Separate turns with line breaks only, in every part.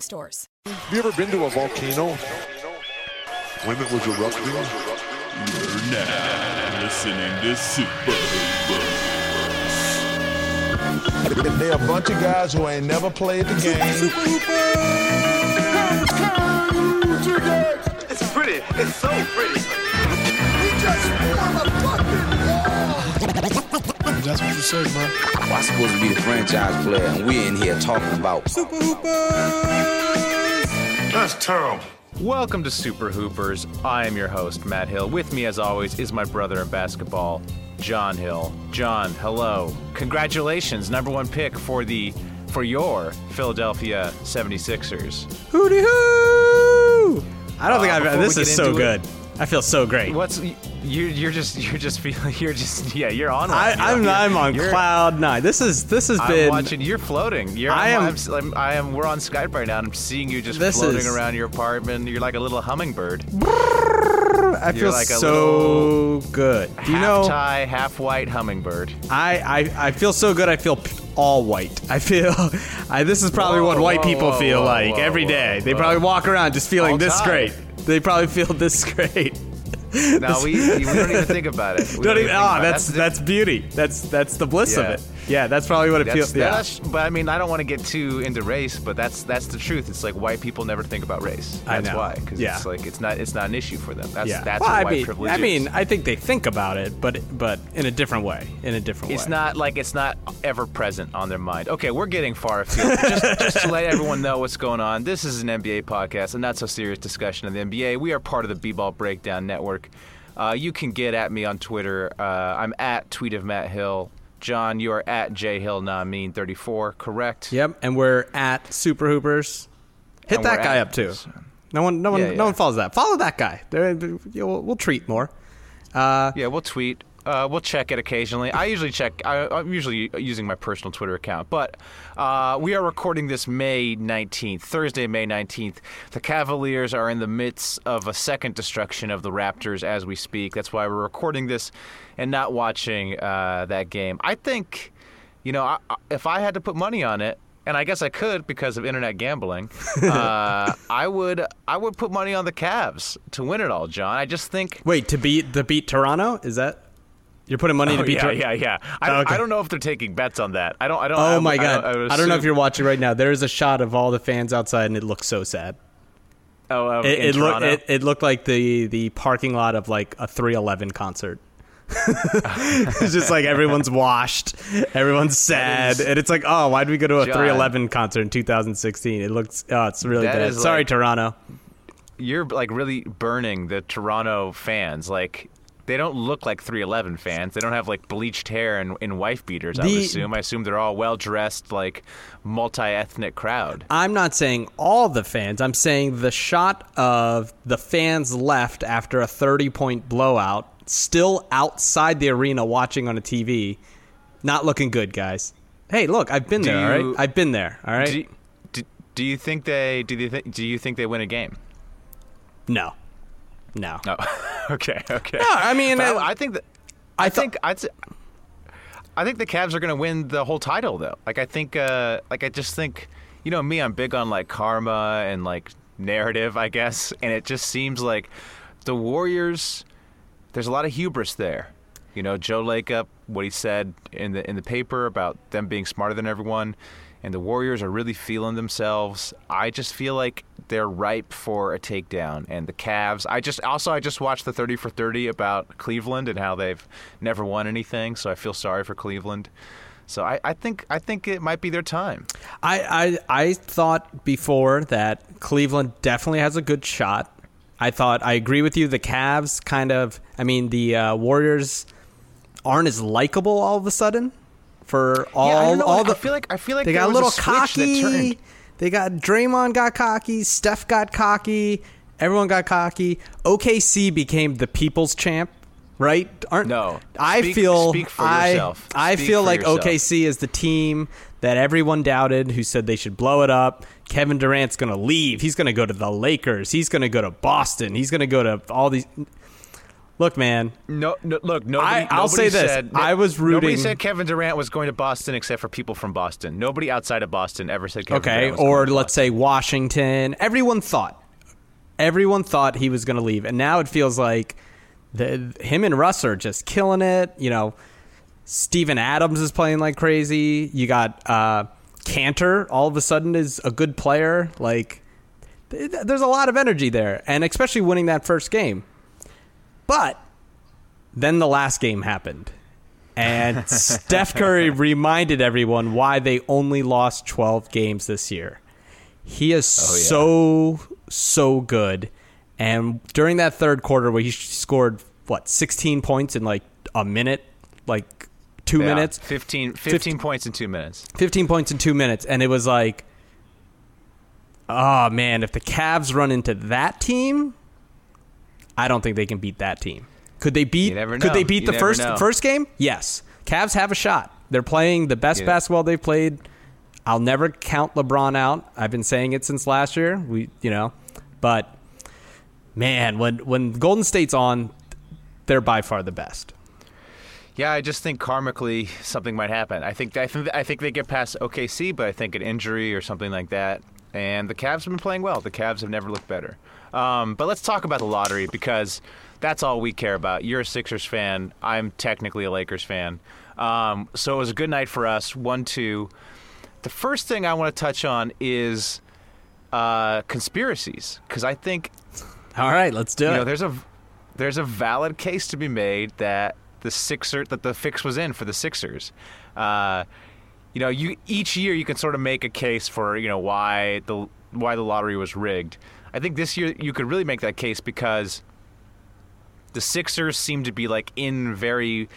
stores.
Have you ever been to a volcano when it was erupting?
You're now listening to Super Hoopers.
They're a bunch of guys who ain't never played the game.
It's pretty. It's so pretty.
That's what you say, bro.
I'm supposed to be the franchise player, and we're in here talking about
Super Hoopers.
That's terrible.
Welcome to Super Hoopers. I am your host, Matt Hill. With me, as always, is my brother in basketball, Jon Hill. Jon, hello. Congratulations, number one pick for the for your Philadelphia 76ers.
Hooty hoo! I don't
Uh,
think I've. This is so
into it-
good. I feel so great.
What's you? You're just you're just feeling you're just yeah you're on.
I,
one.
I'm
You're-
I'm on cloud nine. This is this has
I'm
been.
watching. You're floating. You're.
I
I'm, I'm, I'm- We're on Skype right now. and I'm seeing you just floating
is-
around your apartment. You're like a little hummingbird.
I feel
like
so good. Do you
half
know?
tie, half white hummingbird.
I, I I feel so good. I feel all white. I feel. I, this is probably what white
whoa,
people
whoa,
feel
whoa,
like
whoa,
every
whoa,
day. They probably walk around just feeling
All
this
tied.
great. They probably feel this great.
No, we, we don't even think about it. We
Don't even,
think
oh,
it.
that's that's beauty. That's that's the bliss
Yeah.
of it. Yeah, that's probably what it feels. Yeah.
that's, but I mean, I don't want to get too into race, but that's that's the truth. It's like white people never think about race.
I
That's
know.
why, because
Yeah.
it's like it's not it's not an issue for them. That's
yeah.
that's
well,
what
I
white
mean,
privilege
I
is.
mean, I think they think about it, but but in a different way. In a different
It's
way.
not like it's not ever present on their mind. Okay, we're getting far afield. just, just to let everyone know what's going on, this is an NBA podcast, a not so serious discussion of the NBA. We are part of the B-Ball Breakdown Network. Uh, you can get at me on Twitter. Uh, I'm at tweet of Matt Hill. John, you are at J Hill Mean 34, correct?
Yep, and we're at Super Hoopers. Hit
And
that guy up too. No one, no one,
Yeah, yeah.
no one follows that. Follow that guy. There- We'll, we'll treat more. Uh,
Yeah, we'll tweet. Uh, we'll check it occasionally. I usually check. I, I'm usually using my personal Twitter account, but uh, we are recording this May 19th, Thursday, May 19th. The Cavaliers are in the midst of a second destruction of the Raptors as we speak. That's why we're recording this and not watching uh, that game. I think, you know, I, if I had to put money on it, and I guess I could because of internet gambling. uh, I would I would put money on the Cavs to win it all, Jon. I just think
wait, to beat to beat Toronto? Is that you're putting money to
Oh,
beat
yeah,
Toronto?
yeah, yeah. I,
Okay.
I don't know if they're taking bets on that. I don't. I don't.
Oh
I,
my god!
I,
I,
would
don't know if you're watching right now. There is a shot of all the fans outside, and it looks so sad.
Oh, um,
It, it looked it, it looked like the the parking lot of like a 311 concert. it's just like everyone's washed, everyone's sad, and it's like, oh, why did we go to a
Jon.
311 concert in 2016? It looks, oh, it's really bad. Sorry,
like-
Toronto.
You're like really burning the Toronto fans. Like they don't look like 311 fans. They don't have like bleached hair and, and wife beaters. I would assume. I assume they're all well dressed, like multi-ethnic crowd.
I'm not saying all the fans. I'm saying the shot of the fans left after a 30 point blowout, still outside the arena watching on a TV, not looking good, guys. Hey, look, I've been
Do
there. all
you-
right, I've been there. All right.
Do, do, do you think they? Do you think? Do you think they win a game?
no, no.
No. okay. Okay.
No, I mean, uh,
I, I think that.
I
I think I'd. say- I think the Cavs are going to win the whole title, though. Like I think, uh, like I just think, you know, me, I'm big on like karma and like narrative, I guess, and it just seems like the Warriors. There's a lot of hubris there. You know, Joe Lacob what he said in the in the paper about them being smarter than everyone, and the Warriors are really feeling themselves. I just feel like they're ripe for a takedown. And the Cavs, I just also I just watched the 30 for 30 about Cleveland and how they've never won anything, so I feel sorry for Cleveland. So I, I think I think it might be their time.
I, I I thought before that Cleveland definitely has a good shot. I thought I agree with you. The Cavs kind of, I mean, the uh, Warriors aren't as likable all of a sudden for all
yeah, I don't know,
all
I
the.
feel like I feel like
they got a little
switch that
cocky.
turned.
They got Draymond got cocky. Steph got cocky. Everyone got cocky. OKC became the people's champ. Right? Aren't
No.
I
Speak-
feel
speak for
I
yourself.
I
Speak
feel like
yourself.
OKC is the team that everyone doubted, who said they should blow it up. Kevin Durant's going to leave. He's going to go to the Lakers. He's going to go to Boston. He's going to go to all these. Look, man.
No, no look, nobody.
I- I'll
nobody
say this.
Said,
I was rooting.
Nobody said Kevin Durant was going to Boston except for people from Boston. Nobody outside of Boston ever said Kevin
Okay,
Durant was
or
going to
let's say Washington. Everyone thought. Everyone thought he was going to leave, and now it feels like the him and Russ are just killing it. You know, Steven Adams is playing like crazy. You got uh, Kanter. All of a sudden is a good player. Like, th- there's a lot of energy there, and especially winning that first game. But then the last game happened. And Steph Curry reminded everyone why they only lost 12 games this year. He is oh, so, so good. And during that third quarter where he scored, what, 16 points in like a minute, like two
Yeah,
minutes?
15, 15 points in two minutes.
15 points in two minutes. And it was like, oh man, if the Cavs run into that team, I don't think they can beat that team. Could they beat? Could they beat
You
the first
know.
first game? Yes. Cavs have a shot. They're playing the best
Yeah.
basketball they've played. I'll never count LeBron out. I've been saying it since last year. We, you know, but man, when when Golden State's on, they're by far the best.
Yeah, I just think karmically something might happen. I think I think I think they get past OKC, but I think an injury or something like that. And the Cavs have been playing well. The Cavs have never looked better. Um, but let's talk about the lottery because that's all we care about. You're a Sixers fan. I'm technically a Lakers fan. Um, so it was a good night for us. One, two. The first thing I want to touch on is uh, conspiracies because I think
All right, let's do
you
it.
know, there's a there's a valid case to be made that the Sixer that the fix was in for the Sixers. Uh, you know, you each year you can sort of make a case for you know why the why the lottery was rigged. I think this year you could really make that case because the Sixers seem to be like in very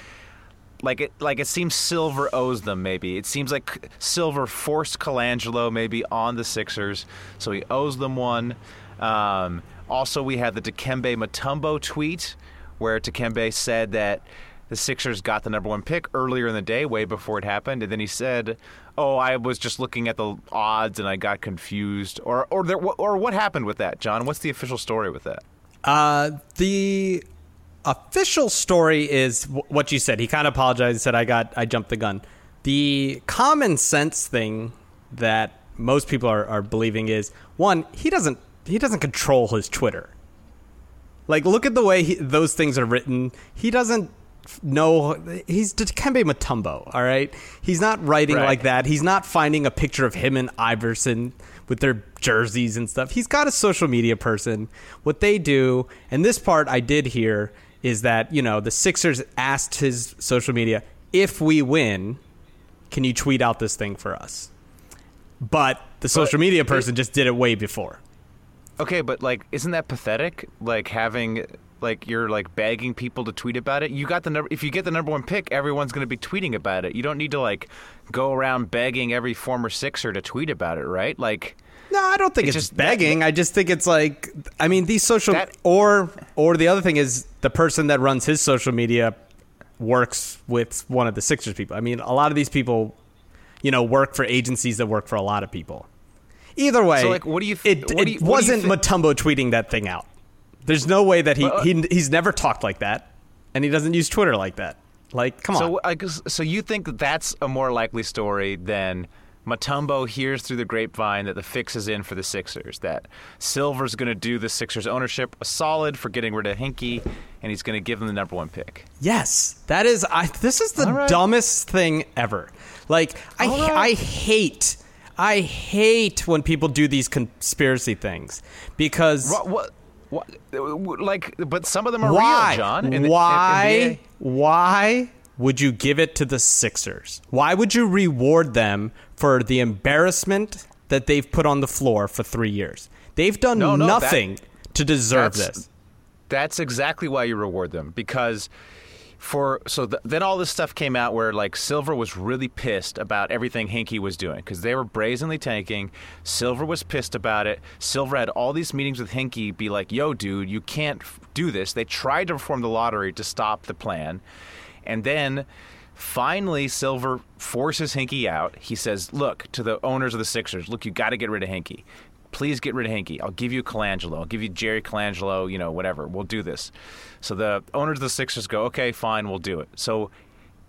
like it like it seems Silver owes them maybe. It seems like Silver forced Colangelo maybe on the Sixers, so he owes them one. Um, also, we had the Dikembe Mutombo tweet where Dikembe said that the Sixers got the number one pick earlier in the day, way before it happened, and then he said, "Oh, I was just looking at the odds and I got confused." Or or there, or what happened with that, Jon? What's the official story with that?
Uh, the official story is w- what you said. He kind of apologized. Said I got I jumped the gun. The common sense thing that most people are, are believing is one he doesn't he doesn't control his Twitter. Like look at the way he, those things are written. He doesn't know he's Dikembe Mutombo. All right, he's not writing
Right.
like that. He's not finding a picture of him and Iverson with their jerseys and stuff. He's got a social media person. What they do, and this part I did hear, is that you know the Sixers asked his social media if we win, can you tweet out this thing for us? But the social media person just did it way before.
Okay, but like, isn't that pathetic? Like having like you're like begging people to tweet about it. You got the number. If you get the number one pick, everyone's going to be tweeting about it. You don't need to like go around begging every former Sixer to tweet about it, right? Like,
No, I don't think
It's
it's,
just-
begging. I just think it's like I mean these social
That-
or or the other thing is the person that runs his social media works with one of the Sixers people. I mean, a lot of these people, you know, work for agencies that work for a lot of people. Either way,
So, like, what do you th-
it
what do
it
you- what
wasn't
thi-
Mutombo tweeting that thing out. There's no way that he,
Well, uh,
he he's never talked like that, and he doesn't use Twitter like that. Like, come on.
so I guess, so you think that that's a more likely story than Mutombo hears through the grapevine that the fix is in for the Sixers. That Silver's going to do the Sixers ownership a solid for getting rid of Hinkie, and he's going to give them the number one pick.
Yes, that is. I. This is the
right.
dumbest thing ever. Like I,
right.
I hate I hate when people do these conspiracy things because
What, what, what, like, but some of them are
why?
real, Jon. in the
why? Why would you give it to the Sixers? Why would you reward them for the embarrassment that they've put on the floor for three years? They've done
No, no, that-
nothing to deserve this.
That's exactly why you reward them because for so th- then all this stuff came out where like Silver was really pissed about everything Hinkie was doing because they were brazenly tanking. Silver was pissed about it. Silver had all these meetings with Hinkie, be like, "Yo, dude, you can't f- do this." They tried to reform the lottery to stop the plan, and then. Finally, Silver forces Hinkie out. He says, "Look to the owners of the Sixers. Look, you got to get rid of Hinkie. Please get rid of Hinkie. I'll give you Colangelo. I'll give you Jerry Colangelo. You know, whatever. We'll do this." So the owners of the Sixers go, "Okay, fine, we'll do it." So,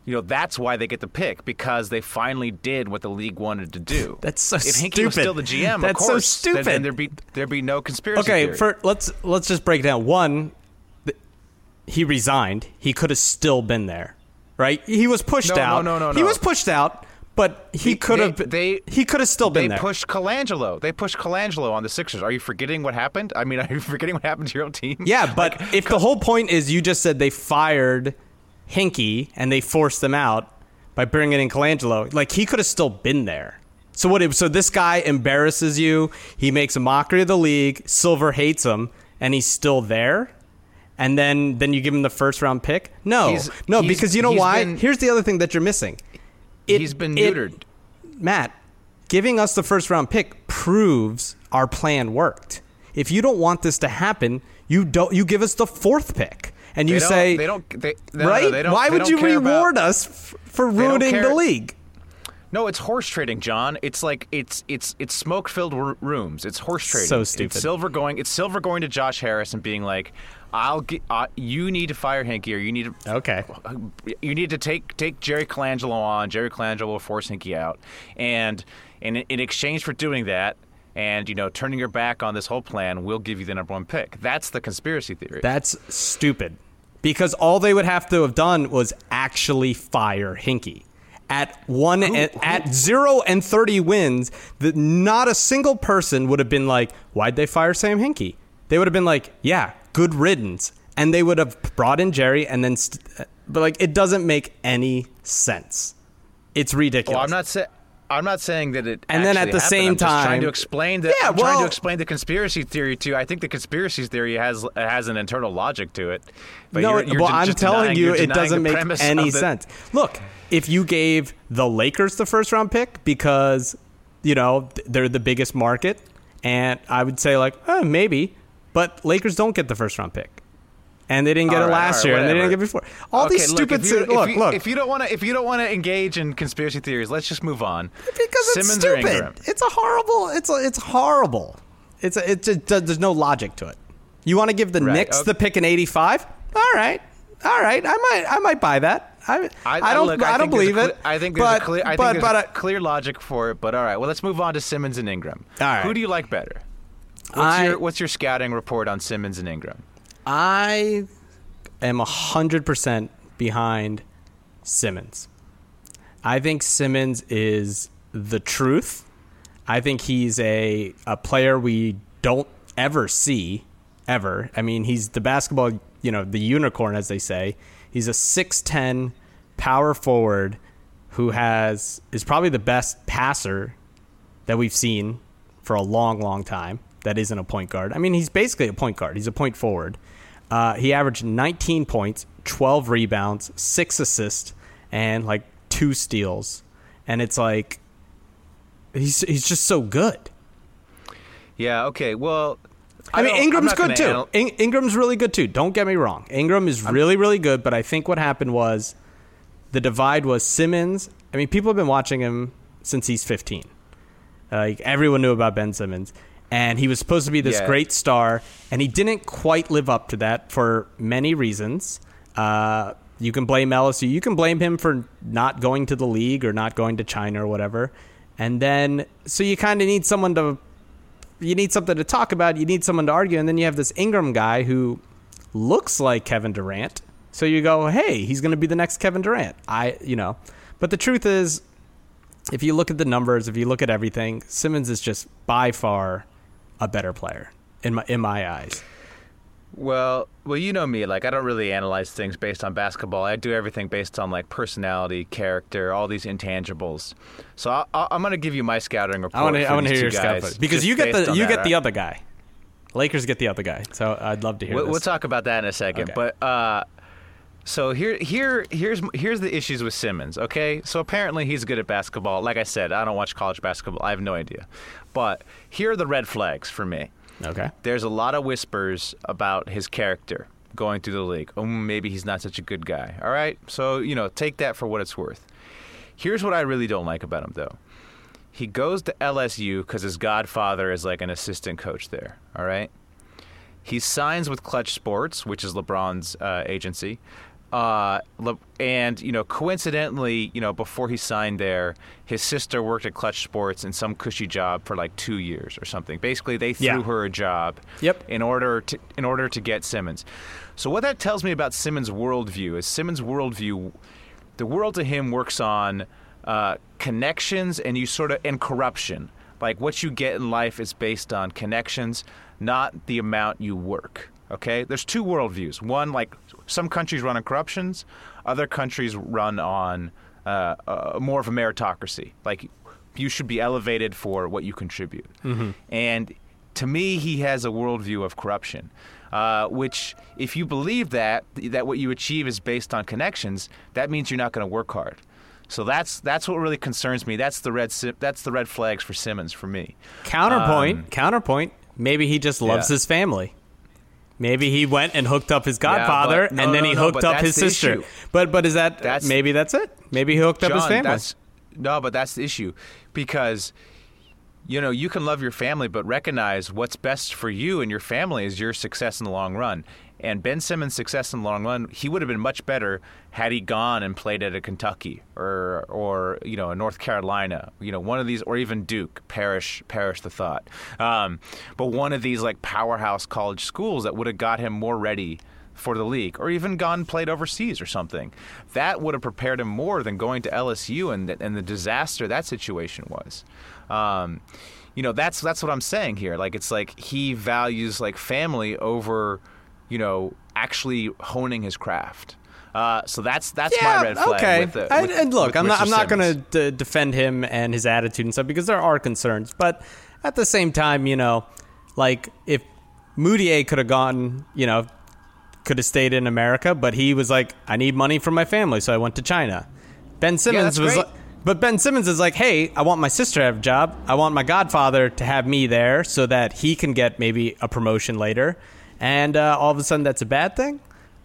you know, that's why they get the pick because they finally did what the league wanted to do.
That's so
if Hinkie
stupid.
was still the GM,
That's
of
so
course, then-
stupid.
Then, there'd be there'd be no conspiracy.
Okay,
theory.
for let's let's just break down. One, he resigned. He could have still been there, right? He was pushed
out. No,
no,
no, no,
He was pushed out, but he could have.
they-
he could have still been
they
there.
They pushed Colangelo. They pushed Colangelo on the Sixers. Are you forgetting what happened? I mean, are you forgetting what happened to your own team?
Yeah, but
Like,
if the whole point is you just said they fired Hinkie and they forced them out by bringing in Colangelo, like he could have still been there. So what? If, so this guy embarrasses you. He makes a mockery of the league. Silver hates him, and he's still there. And then, then you give him the first round pick? No,
He's-
no,
he's-
because you know why?
been-
Here's the other thing that you're missing. It-
he's been
it-
neutered.
Matt, giving us the first round pick proves our plan worked. If you don't want this to happen, you don't. You give us the fourth pick, and you
They
say,
they don't. They, no, no,
right?
they don't,
Why would you
care about-
reward us f- for ruining the league?
No, it's horse trading, Jon. It's like it's it's it's smoke filled r- rooms. It's horse trading.
So stupid.
It's Silver going. It's Silver going to Josh Harris and being like, "I'll get. Uh, you need to fire Hinkie, or you need to.
Okay.
You need to take take Jerry Colangelo on. Jerry Colangelo will force Hinkie out, and and in exchange for doing that." And you know, turning your back on this whole plan, we'll give you the number one pick. That's the conspiracy theory.
That's stupid. Because all they would have to have done was actually fire Hinkie. At one and, at zero and thirty wins, that not a single person would have been like, "Why'd they fire Sam Hinkie?" They would have been like, "Yeah, good riddance," and they would have brought in Jerry, and then, st- but like, it doesn't make any sense. It's ridiculous.
Well, I'm not saying. I'm not saying that it.
And then at the
happened.
same
I'm just trying
time-
to explain the.
Yeah,
I'm trying to explain the conspiracy theory too. I think the conspiracy theory has has an internal logic to it. But
no,
you're, you're
well, I'm telling
denying-
you, it doesn't make any sense. Look, if you gave the Lakers the first round pick because you know they're the biggest market, and I would say like eh, maybe, but Lakers don't get the first round pick, and they didn't get
All
it
right,
last
right,
year, and they didn't get it before. All
Okay,
these
look,
stupid.
if you,
si-
if
look,
you,
look.
If you don't want to, if you don't want to engage in conspiracy theories, let's just move on.
because it's
Simmons or
stupid. It's a horrible. It's a, it's horrible. It's a, it's a, there's no logic to it. You want to give the
Right,
Knicks
okay.
the pick in '85? All right, all right. I might I might buy that. I, I, don't
look,
I, don't believe
a
it.
I think there's
but,
a clear. I think
but,
there's
but,
a clear logic for it. But all right, well, let's move on to Simmons and Ingram.
All right.
Who do you like better? What's
I-
your What's your scouting report on Simmons and Ingram?
I am hundred percent behind Simmons. I think Simmons is the truth. I think he's a a player we don't ever see ever. I mean, he's the basketball, you know, the unicorn as they say. He's a 6'10 power forward who has is probably the best passer that we've seen for a long, long time. That isn't a point guard. I mean, he's basically a point guard. He's a point forward. Uh, he averaged 19 points, 12 rebounds, six assists, and like two steals. And it's like he's he's just so good.
Yeah. Okay. Well,
I, mean,
I'm
Ingram's good too.
anal-
In- Ingram's really good too. Don't get me wrong. Ingram is really, really good. But I think what happened was the divide was Simmons. I mean, people have been watching him since he's 15. Like everyone knew about Ben Simmons, and he was supposed to be this
Yeah.
great star, and he didn't quite live up to that for many reasons. Uh, you can blame LSU. You can blame him for not going to the league or not going to China or whatever. And then, so you kind of need someone to you need something to talk about. You need someone to argue, and then you have this Ingram guy who looks like Kevin Durant. So you go, hey, he's going to be the next Kevin Durant. I, you know, but the truth is, if you look at the numbers, if you look at everything, Simmons is just by far a better player in my in my eyes.
Well, well, you know me. Like, I don't really analyze things based on basketball. I do everything based on like personality, character, all these intangibles. So I, I'm going to give you my scouting report.
I want to
for
I want to
these
hear your
guys,
scout because
just
you get the you get the other guy. Lakers get the other guy. So I'd love to hear
We'll,
this.
we'll talk about that in a second.
Okay.
But uh, so here, here, here's here's the issues with Simmons. Okay, so apparently he's good at basketball. Like I said, I don't watch college basketball. I have no idea. But here are the red flags for me.
okay.
There's a lot of whispers about his character going through the league. Oh, maybe he's not such a good guy. All right, so you know, take that for what it's worth. Here's what I really don't like about him, though. He goes to LSU because his godfather is like an assistant coach there. All right. He signs with Clutch Sports, which is LeBron's uh, agency. Uh, and you know, coincidentally, you know, before he signed there, his sister worked at Clutch Sports in some cushy job for like two years or something. Basically, they threw
Yeah.
her a job
Yep.
in order to in order to get Simmons. So what that tells me about Simmons' worldview is Simmons' worldview, the world to him works on uh, connections and you sort of and corruption. Like what you get in life is based on connections, not the amount you work. Okay, there's two worldviews. One, like some countries run on corruptions, other countries run on uh, uh, more of a meritocracy. Like you should be elevated for what you contribute. And to me, he has a worldview of corruption, uh, which, if you believe that that what you achieve is based on connections, that means you're not going to work hard. So that's that's what really concerns me. That's the red that's the red flags for Simmons for me.
Counterpoint.
Um,
counterpoint. Maybe he just loves
Yeah.
his family. Maybe he went and hooked up his
Yeah,
godfather,
but- no,
and then
no,
he
no,
hooked
but
up his sister.
issue.
But but is that
That's-
maybe that's it? Maybe he hooked up his family.
No, but that's the issue because you know you can love your family, but recognize what's best for you and your family is your success in the long run. And Ben Simmons' success in the long run, he would have been much better had he gone and played at a Kentucky or or you know a North Carolina, you know one of these, or even Duke. Perish, perish the thought. Um, but one of these like powerhouse college schools that would have got him more ready for the league, or even gone played overseas or something. That would have prepared him more than going to LSU and the, and the disaster that situation was. Um, you know, that's that's what I'm saying here. Like it's like he values like family over, you know, actually honing his craft. Uh, so that's that's
yeah,
my red flag.
okay.
With the,
I- and look,
with
I'm not. I'm not going to d- defend him and his attitude and stuff because there are concerns. But at the same time, you know, like if Mudiay could have gone, you know, could have stayed in America, but he was like, I need money for my family, so I went to China. Ben Simmons
that's
was like. But Ben Simmons is like, hey, I want my sister to have a job. I want my godfather to have me there so that he can get maybe a promotion later. And uh, all of a sudden, that's a bad thing?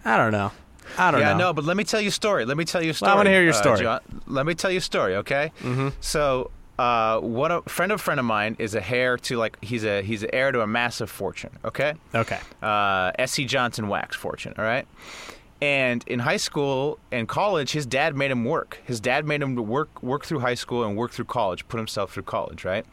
I don't know. I don't know.
yeah,
know.
no, but let me tell you a story. Let me tell you a story.
Well, I wanna hear your
uh,
story.
Jon. Let me tell you a story, okay? Mm-hmm. So, uh, one a friend of a friend of mine is a heir to like he's a he's an heir to a massive fortune. Okay.
Okay.
Uh, S.C. Johnson wax fortune. All right. And in high school and college, his dad made him work. His dad made him work work through high school and work through college, put himself through college, right?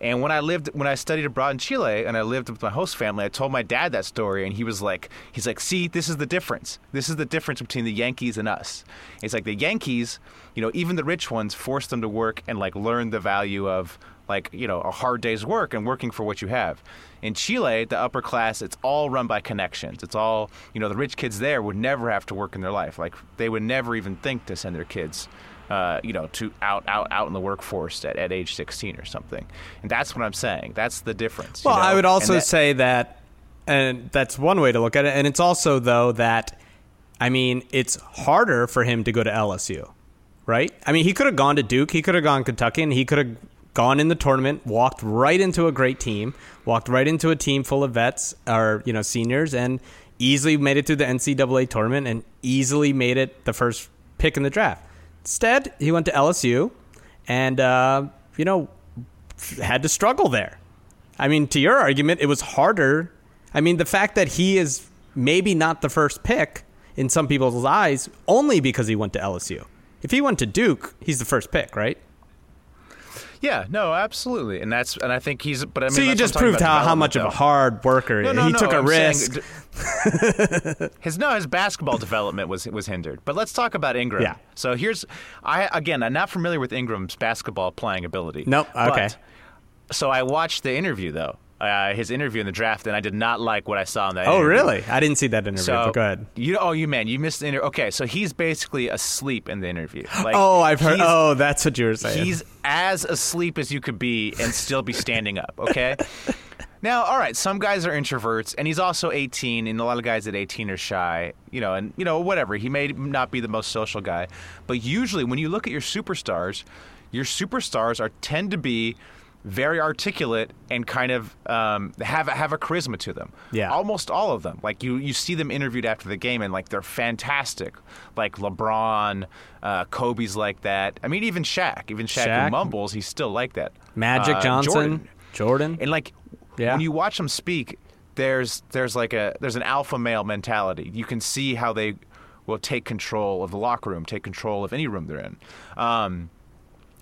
And when I lived, when I studied abroad in Chile, and I lived with my host family, I told my dad that story, and he was like, he's like, see, this is the difference. This is the difference between the Yankees and us. It's like the Yankees, you know, even the rich ones force them to work and like learn the value of like you know a hard day's work and working for what you have. In Chile, the upper class, it's all run by connections. It's all you know. The rich kids there would never have to work in their life. Like they would never even think to send their kids uh, you know, to out out out in the workforce at, at age 16 or something. And that's what I'm saying. That's the difference. you
Well,
know?
I would also
that-
say that, and that's one way to look at it. And it's also, though, that, I mean, it's harder for him to go to LSU, right? I mean, he could have gone to Duke, he could have gone Kentucky, and he could have gone in the tournament, walked right into a great team, walked right into a team full of vets or, you know, seniors, and easily made it through the NCAA tournament and easily made it the first pick in the draft. Instead, he went to LSU and, uh, you know, had to struggle there. I mean, to your argument, it was harder. I mean, the fact that he is maybe not the first pick in some people's eyes only because he went to LSU. If he went to Duke, he's the first pick, right?
Yeah, no, absolutely, and that's and I think he's. But I mean,
so you just
what I'm talking
proved how, how much of a hard worker
though. No,
he
no,
took
no,
a
I'm
risk.
d- his no, his basketball development was was hindered. But let's talk about Ingram.
Yeah.
So here's, I again, I'm not familiar with Ingram's basketball playing ability.
Nope, okay.
But- so I watched the interview though, uh, his interview in the draft, and I did not like what I saw in that.
oh,
interview.
really? I didn't see that interview.
So
but go ahead.
You oh you man you missed the interview. Okay, so he's basically asleep in the interview. Like,
Oh, I've heard. Oh, that's what you were saying.
He's as asleep as you could be and still be standing up, okay? now, all right, some guys are introverts, and he's also 18, and a lot of guys at 18 are shy, you know, and, you know, whatever. He may not be the most social guy, but usually when you look at your superstars, your superstars are tend to be very articulate and kind of um, have have a charisma to them.
Yeah.
almost all of them. Like you, you see them interviewed after the game, and like they're fantastic. Like LeBron, uh, Kobe's like that. I mean, even Shaq. Even Shaq,
Shaq.
who mumbles, he's still like that.
Magic
Uh,
Johnson,
Jordan.
Jordan.
And like
Yeah.
when you watch them speak, there's there's like a there's an alpha male mentality. You can see how they will take control of the locker room, take control of any room they're in. Um,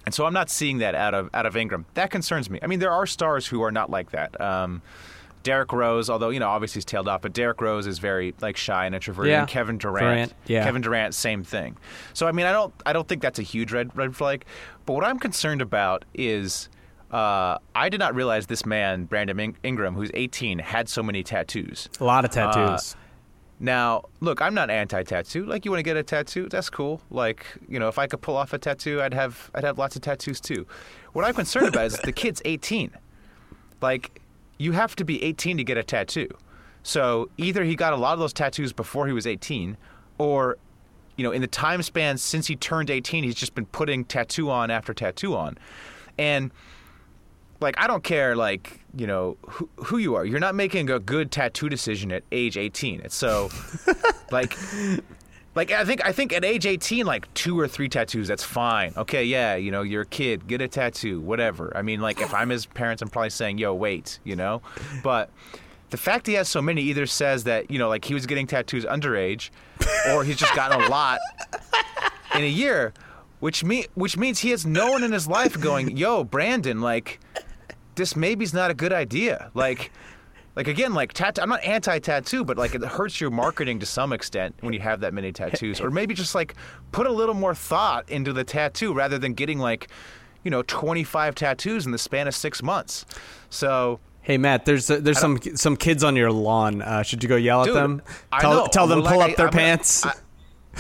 and so I'm not seeing that out of out of Ingram. That concerns me. I mean, there are stars who are not like that. Um, Derrick Rose, although you know obviously he's tailed off, but Derrick Rose is very like shy and introverted.
Yeah.
And Kevin Durant,
Durant, yeah.
Kevin Durant, same thing. So I mean, I don't I don't think that's a huge red red flag. But what I'm concerned about is. Uh, I did not realize this man, Brandon In- Ingram, who's 18, had so many tattoos.
a lot of tattoos.
Now, look, I'm not anti-tattoo. Like, you want to get a tattoo? That's cool. Like, you know, if I could pull off a tattoo, I'd have I'd have lots of tattoos too. What I'm concerned about is the kid's 18. Like, you have to be 18 to get a tattoo. So either he got a lot of those tattoos before he was 18, or you know, in the time span since he turned 18, he's just been putting tattoo on after tattoo on, and like I don't care like you know who, who you are. You're not making a good tattoo decision at age 18. It's so like like I think I think at age 18 like two or three tattoos that's fine. Okay, yeah, you know, you're a kid, get a tattoo, whatever. I mean like if I'm his parents I'm probably saying, "Yo, wait," you know? But the fact he has so many either says that, you know, like he was getting tattoos underage or he's just gotten a lot in a year, which me which means he has no one in his life going, "Yo, Brandon, like this maybe's not a good idea." Like like again, like tattoo. I'm not anti-tattoo, but like it hurts your marketing to some extent when you have that many tattoos. Or maybe just like put a little more thought into the tattoo rather than getting like, you know, 25 tattoos in the span of six months. So
Hey Matt, there's uh, there's some some kids on your lawn. Uh, should you go yell at them? Tell, tell them
Well,
pull
like
up their
I'm gonna-
pants.
I,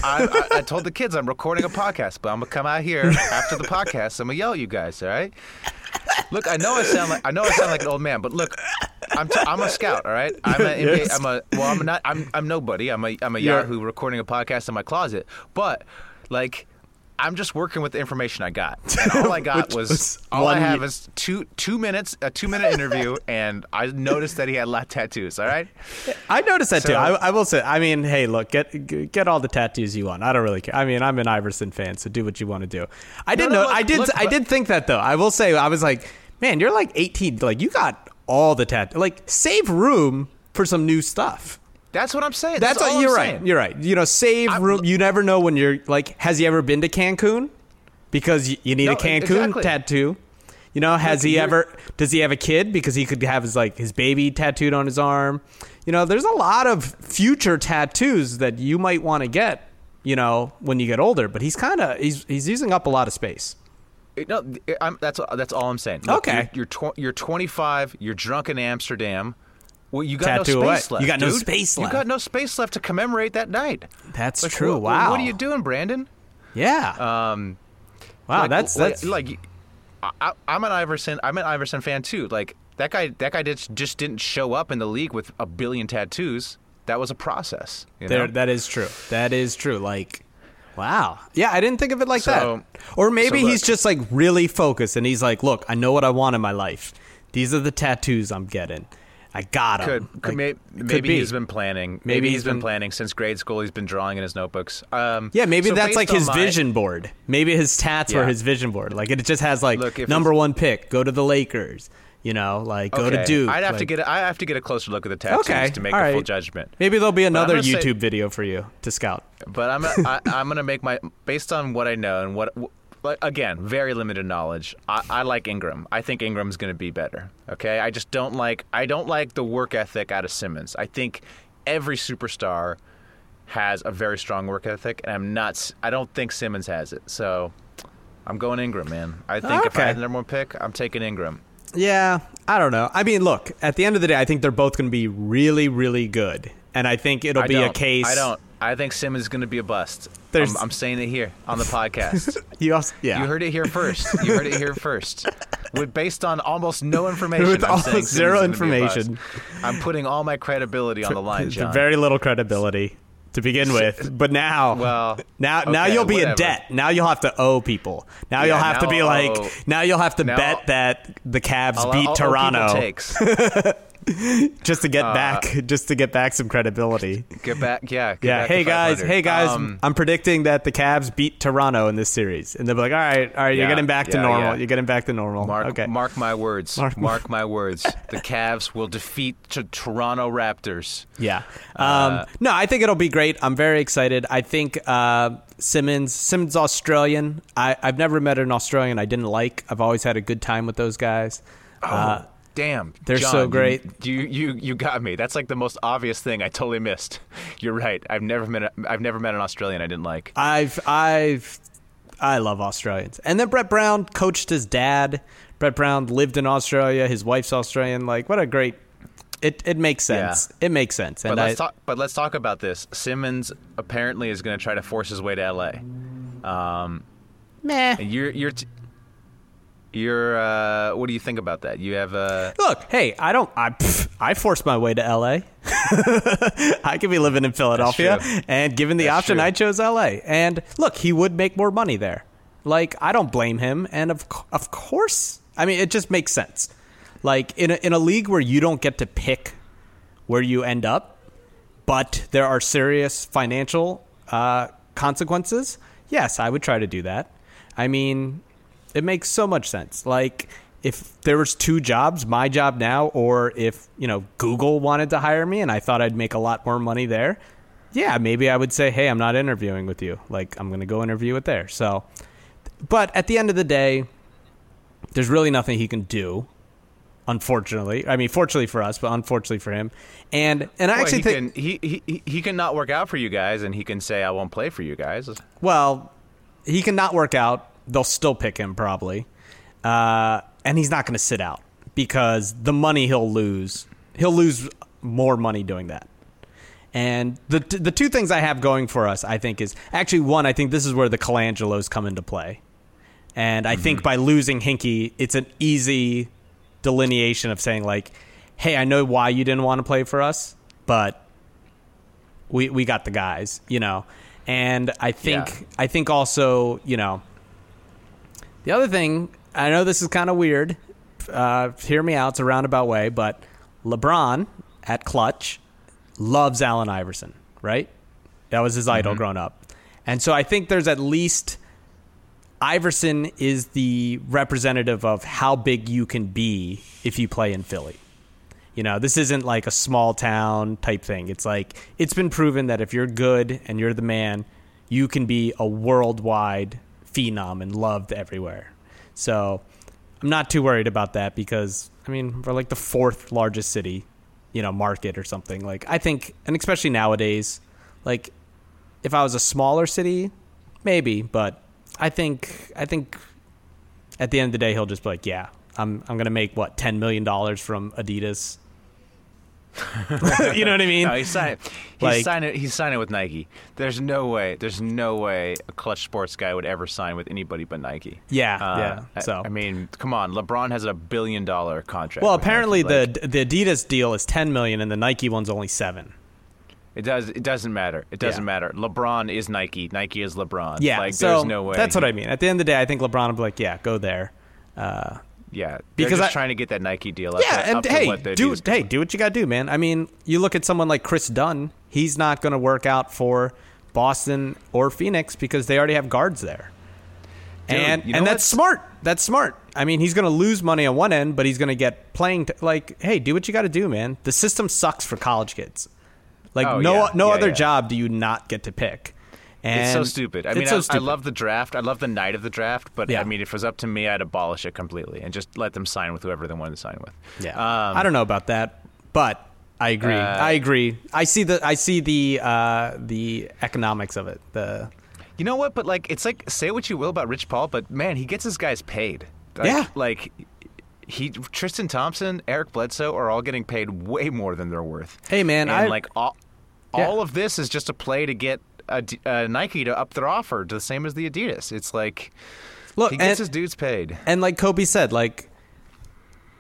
I, I, I told the kids I'm recording a podcast, but I'm gonna come out here after the podcast. I'm gonna yell at you guys. All right? Look, I know I sound like I know I sound like an old man, but look, I'm t- I'm a scout. All right? I'm a NBA,
Yes.
I'm a well, I'm not. I'm I'm nobody. I'm a I'm a
You're-
Yahoo recording a podcast in my closet, but like. I'm just working with the information I got. And all I got was,
was
all I have is two two minutes, a two minute interview, and I noticed that he had a lot of tattoos. All right,
I noticed that too. I, I will say. I mean, hey, look, get get all the tattoos you want. I don't really care. I mean, I'm an Iverson fan, so do what you want to do. I did
no,
know.
look-
I did.
look,
I did think that though. I will say. I was like, man, you're like 18. Like you got all the tat. Like save room for some new stuff.
That's what I'm saying.
That's,
all
what
I'm
you're
saying.
right. You're right. You know, save
I'm-
room. You never know when you're like. Has he ever been to Cancun? Because you, you need
No,
a Cancun
exactly.
tattoo. You know, has he ever? Does he have a kid? Because he could have his like his baby tattooed on his arm. You know, there's a lot of future tattoos that you might want to get. You know, when you get older. But he's kind of he's he's using up a lot of space.
Uh, no, I'm, that's that's all I'm saying. Look,
Okay.
you're you're, tw- you're 25. You're drunk in Amsterdam. Well, you got
Tattoo
no
away.
space left.
You got no
dude.
space left.
You got no space left to commemorate that night.
That's
Like,
true.
what-
wow.
What are you doing, Brandon?
Yeah.
Um,
wow.
like,
that's
like,
that's
like I, I- I'm an Iverson. I'm an Iverson fan too. Like that guy. That guy just just didn't show up in the league with a billion tattoos. That was a process. You
There,
know?
that is true. That is true. Like, wow. Yeah, I didn't think of it like
So-
that. Or maybe
so
he's just like really focused, and he's like, "Look, I know what I want in my life. These are the tattoos I'm getting. I got them."
Could, could may,
could
maybe
be.
he's been planning.
Maybe
Maybe,
he's
he's been,
been-
planning since grade school. He's been drawing in his notebooks. Um,
Yeah, maybe
so
that's like his
my-
vision board. Maybe his tats were his vision board. Like it just has like
Look,
number one pick, go to the Lakers. You know, like go to Duke.
I'd have to get. A, I have to get a closer look at the tattoos
Okay,
to make
all
a full
right.
judgment.
Maybe there'll be another
gonna say-
YouTube video for you to scout.
But I'm. I, I'm gonna make my based on what I know and what again, very limited knowledge. I, I like Ingram. I think Ingram's going to be better. Okay, I just don't like I don't like the work ethic out of Simmons. I think every superstar has a very strong work ethic, and I'm not. I don't think Simmons has it. So I'm going Ingram, man. I think if I had the number one pick, I'm taking Ingram.
Yeah, I don't know. I mean, look, at the end of the day, I think they're both going to be really, really good, and I think it'll
I
be a case.
I don't. I think Simmons is going to be a bust.
There's-
I'm, I'm saying it here on the podcast.
You also, yeah.
You heard it here first. You heard it here first. With based on almost no information,
With
I'm
almost zero
is gonna be a bust.
information.
I'm putting all my credibility on the line, Jon.
very little credibility to begin with, but now,
Well,
now, now you'll be in debt. Now you'll have to owe people. Now
Yeah,
you'll have to be
I'll
like,
owe-
now you'll have to
now
bet that the Cavs
I'll-
beat
I'll-
Toronto. just to
Uh,
get back, just to get back some credibility.
Get back, yeah. Get
Yeah.
back
Hey guys. Hey guys.
Um,
I'm predicting that the Cavs beat Toronto in this series, and they'll be like, "All right, all right, you're getting back to
yeah,
normal.
yeah.
You're getting back to normal."
Mark,
okay.
mark my words.
Mark
Mark,
my-
words. The Cavs will defeat t- Toronto Raptors.
Yeah.
Uh,
Um, no, I think it'll be great. I'm very excited. I think uh, Simmons, Simmons Australian. I, I've never met an Australian I didn't like. I've always had a good time with those guys. Uh,
Oh, Damn,
they're
Jon,
so great.
You, you you got me. That's like the most obvious thing I totally missed. You're right. I've never met a, I've never met an Australian I didn't like.
I've I've I love Australians. And then Brett Brown coached his dad. Brett Brown lived in Australia. His wife's Australian. Like what a great. It it makes sense. It makes sense.
But
And
let's
I,
talk. But let's talk about this. Simmons apparently is going to try to force his way to L.A. Um,
meh.
you're you're t- you're. Uh, what do you think about that? You have uh,
Look, hey, I don't. I pff, I forced my way to L.A. I could be living in Philadelphia,
true.
and given the
That's
option,
true.
I chose L.A. And look, he would make more money there. Like I don't blame him, and of of course, I mean it just makes sense. Like in a, in a league where you don't get to pick where you end up, but there are serious financial uh, consequences. Yes, I would try to do that. I mean, it makes so much sense. Like if there was two jobs, my job now, or if you know Google wanted to hire me and I thought I'd make a lot more money there, yeah, maybe I would say, hey, I'm not interviewing with you. Like I'm going to go interview it there. So, but at the end of the day, there's really nothing he can do. Unfortunately, I mean, fortunately for us, but unfortunately for him, and and I
well,
actually
he
think
can he, he he- he can not work out for you guys, and he can say I won't play for you guys.
Well, he can not work out. They'll still pick him probably, uh, and he's not going to sit out because the money he'll lose, he'll lose more money doing that. And the the two things I have going for us, I think, is actually one. I think this is where the Colangelos come into play, and I think by losing Hinkie, it's an easy delineation of saying like, "Hey, I know why you didn't want to play for us, but we we got the guys, you know. And I think
Yeah.
I think also, you know, the other thing, I know this is kind of weird. Uh, hear me out, it's a roundabout way, but LeBron at Clutch loves Allen Iverson, right? That was his idol growing up. And so I think there's at least Iverson is the representative of how big you can be if you play in Philly. You know, this isn't like a small town type thing. It's like it's been proven that if you're good and you're the man, you can be a worldwide phenom and loved everywhere. So I'm not too worried about that because I mean we're like the fourth largest city, you know, market or something. Like I think, and especially nowadays, like if I was a smaller city, maybe, but I think I think at the end of the day he'll just be like, yeah, I'm I'm gonna make what ten million dollars from Adidas. you know what I mean?
No, he's signing. He's
Like-
signing. He's signing with Nike. There's no way. There's no way a clutch sports guy would ever sign with anybody but Nike.
Yeah,
Uh,
yeah. So
I, mean, come on. LeBron has a billion dollar contract.
well, apparently
Nike. Like,
the the Adidas deal is ten million and the Nike one's only seven.
it does. It doesn't matter. It doesn't
Yeah.
matter. LeBron is Nike. Nike is LeBron.
Yeah,
Like
so
there's no way.
That's what I mean. At the end of the day, I think LeBron will be like, yeah, go there. Uh,
Yeah,
Because
they're just
I-
trying to get that Nike deal. Up
yeah,
to,
and hey,
what
do hey, do what you got to do, man. I mean, you look at someone like Kris Dunn. He's not going to work out for Boston or Phoenix because they already have guards there.
Dude,
and
you know
and that's smart. That's smart. I mean, he's going to lose money on one end, but he's going to get playing. T- like, hey, do what you got to do, man. The system sucks for college kids. Like,
Oh,
no
yeah.
no
Yeah,
other
yeah.
job do you not get to pick. And
it's so stupid. I mean,
so
I, I love the draft. I love the night of the draft, but
Yeah.
I mean, if it was up to me, I'd abolish it completely and just let them sign with whoever they wanted to sign with.
Yeah,
Um,
I don't know about that, but I agree.
Uh,
I agree. I see the I see the uh, the economics of it. The
You know what? But like, it's like say what you will about Rich Paul, but man, he gets his guys paid. Like,
Yeah.
Like he, Tristan Thompson, Eric Bledsoe are all getting paid way more than they're worth.
Hey, man,
and
I-
like all,
Yeah.
all of this is just a play to get a, uh, Nike to up their offer to the same as the Adidas. It's like
look
he gets
and,
his dudes paid.
and like Kobe said, like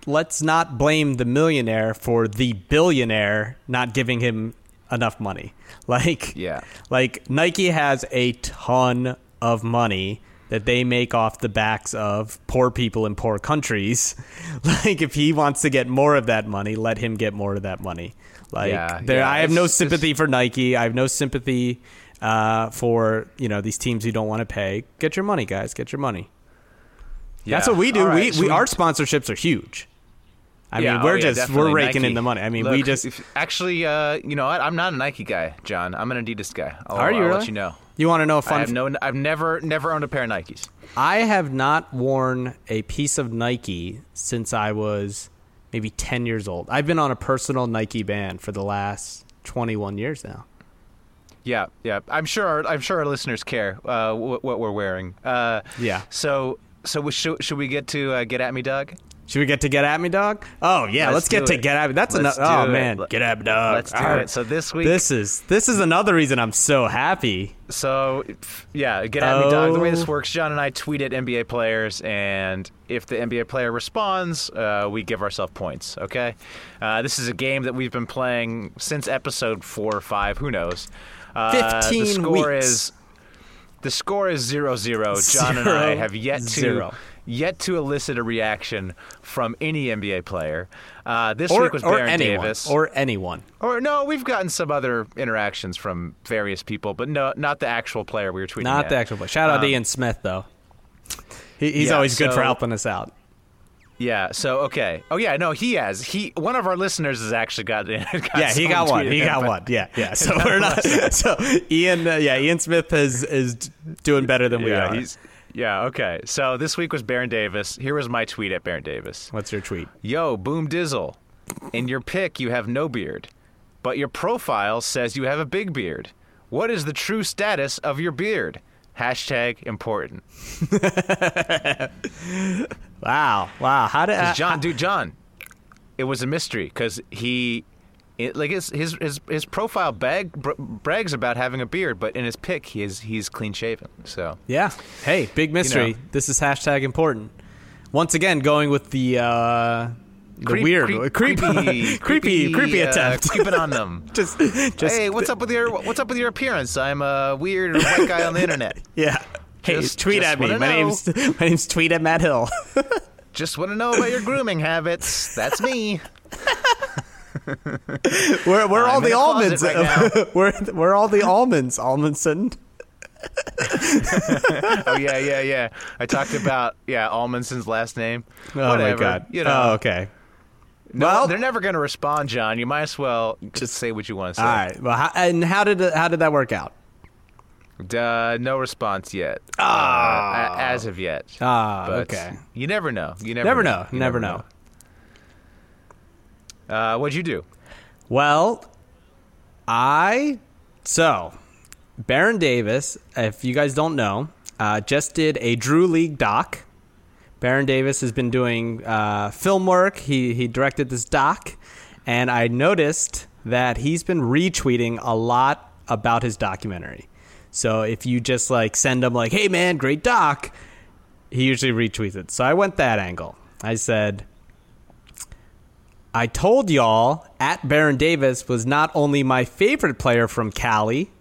let's not blame the millionaire for the billionaire not giving him enough money. Like
Yeah.
like Nike has a ton of money that they make off the backs of poor people in poor countries. Like if he wants to get more of that money, let him get more of that money. Like
Yeah,
there
yeah,
I have no sympathy for Nike. I have no sympathy uh, for, you know, these teams who don't want to pay. Get your money, guys. Get your money. That's what we do.
Right,
we,
so
we
we-
our sponsorships are huge. I
Yeah,
mean,
oh,
we're
yeah,
just we're raking
Nike.
in the money. I mean,
Look,
we just
if, actually, uh, you know what? I'm not a Nike guy, Jon. I'm an Adidas guy. I'll,
Are you
I'll
really?
let you know.
You want to know a
I
fun?
have no. I've never, never owned a pair of Nikes.
I have not worn a piece of Nike since I was maybe 10 years old. I've been on a personal Nike band for the last 21 years now.
Yeah, yeah. I'm sure. Our, I'm sure our listeners care uh, what, what we're wearing. Uh,
Yeah.
So, so we, should, should we get to uh, get at me, Doug?
Should we get to get at me, dog? Oh yeah, let's,
Let's
get to
it.
get at me. That's another. Oh
it.
man, get at me, dog.
let's do it. So this week-
this is this is another reason I'm so happy.
So, yeah, get at me, Doug. The way this
Oh.
works, Jon and I tweet at NBA players, and if the NBA player responds, uh, we give ourselves points. Okay. Uh, this is a game that we've been playing since episode four or five. Who knows? Uh,
15
The score
weeks.
is the score is zero zero. Jon and I have yet to
zero.
yet to elicit a reaction from any NBA player. Uh, this
Or,
week was
or
Baron
anyone.
Davis.
Or anyone.
Or no, we've gotten some other interactions from various people, but no, not the actual player we were tweeting.
Not
at.
the actual player. Shout out to
Um,
Ian Smith though. He, he's
yeah,
always good for helping us out.
Yeah. So okay. Oh yeah. No, he has. He one of our listeners has actually got. got
yeah, he got one. He
him,
got one. Yeah, yeah. So we're not. So Ian, uh, yeah, Ian Smith is is doing better than we
Yeah,
are.
he's. Yeah. Okay. So this week was Baron Davis. Here was my tweet at Baron Davis.
What's your tweet?
Yo, boom dizzle. In your pic, you have no beard, but your profile says you have a big beard. What is the true status of your beard? Hashtag important.
Wow, wow. How did uh,
Jon, dude, Jon, it was a mystery because he, it, like his his his, his profile bag, br- brags about having a beard, but in his pic, he is he's clean shaven. So
Yeah. Hey, big mystery.
know.
This is hashtag important. Once again, going with the uh, the
Creep-
weird,
creep-
creepy,
creepy,
creepy, creepy
uh,
attempt.
creeping on them.
just, just
hey, what's up with your what's up with your appearance? I'm a weird white guy on the internet.
Yeah. Hey,
Just-
tweet
just
at me. My
know.
name's my name's Tweet at Matt Hill.
Just want to know about your grooming habits. That's me.
We're we're all
I'm
the almonds.
right
we're we're all the almonds. Almondson.
Oh yeah, yeah, yeah. I talked about yeah Almondson's last name.
Oh
Whatever,
my god.
You know,
Oh, okay.
no,
well-
they're never going to respond, Jon. You might as well just say what you want to say.
All right. Well, how, and how did how did that work out?
Uh, no response yet. Ah, as of yet.
Ah,
But
okay.
You never know. You never,
Never know.
You
Never know.
know. Uh, what'd you do?
Well, I so Baron Davis, if you guys don't know, uh, just did a Drew League doc. Baron Davis has been doing uh, film work. He he directed this doc, and I noticed that he's been retweeting a lot about his documentary. So if you just like send him like, "Hey man, great doc," he usually retweets it. So I went that angle. I said, I told y'all at Baron Davis was not only my favorite player from Cali,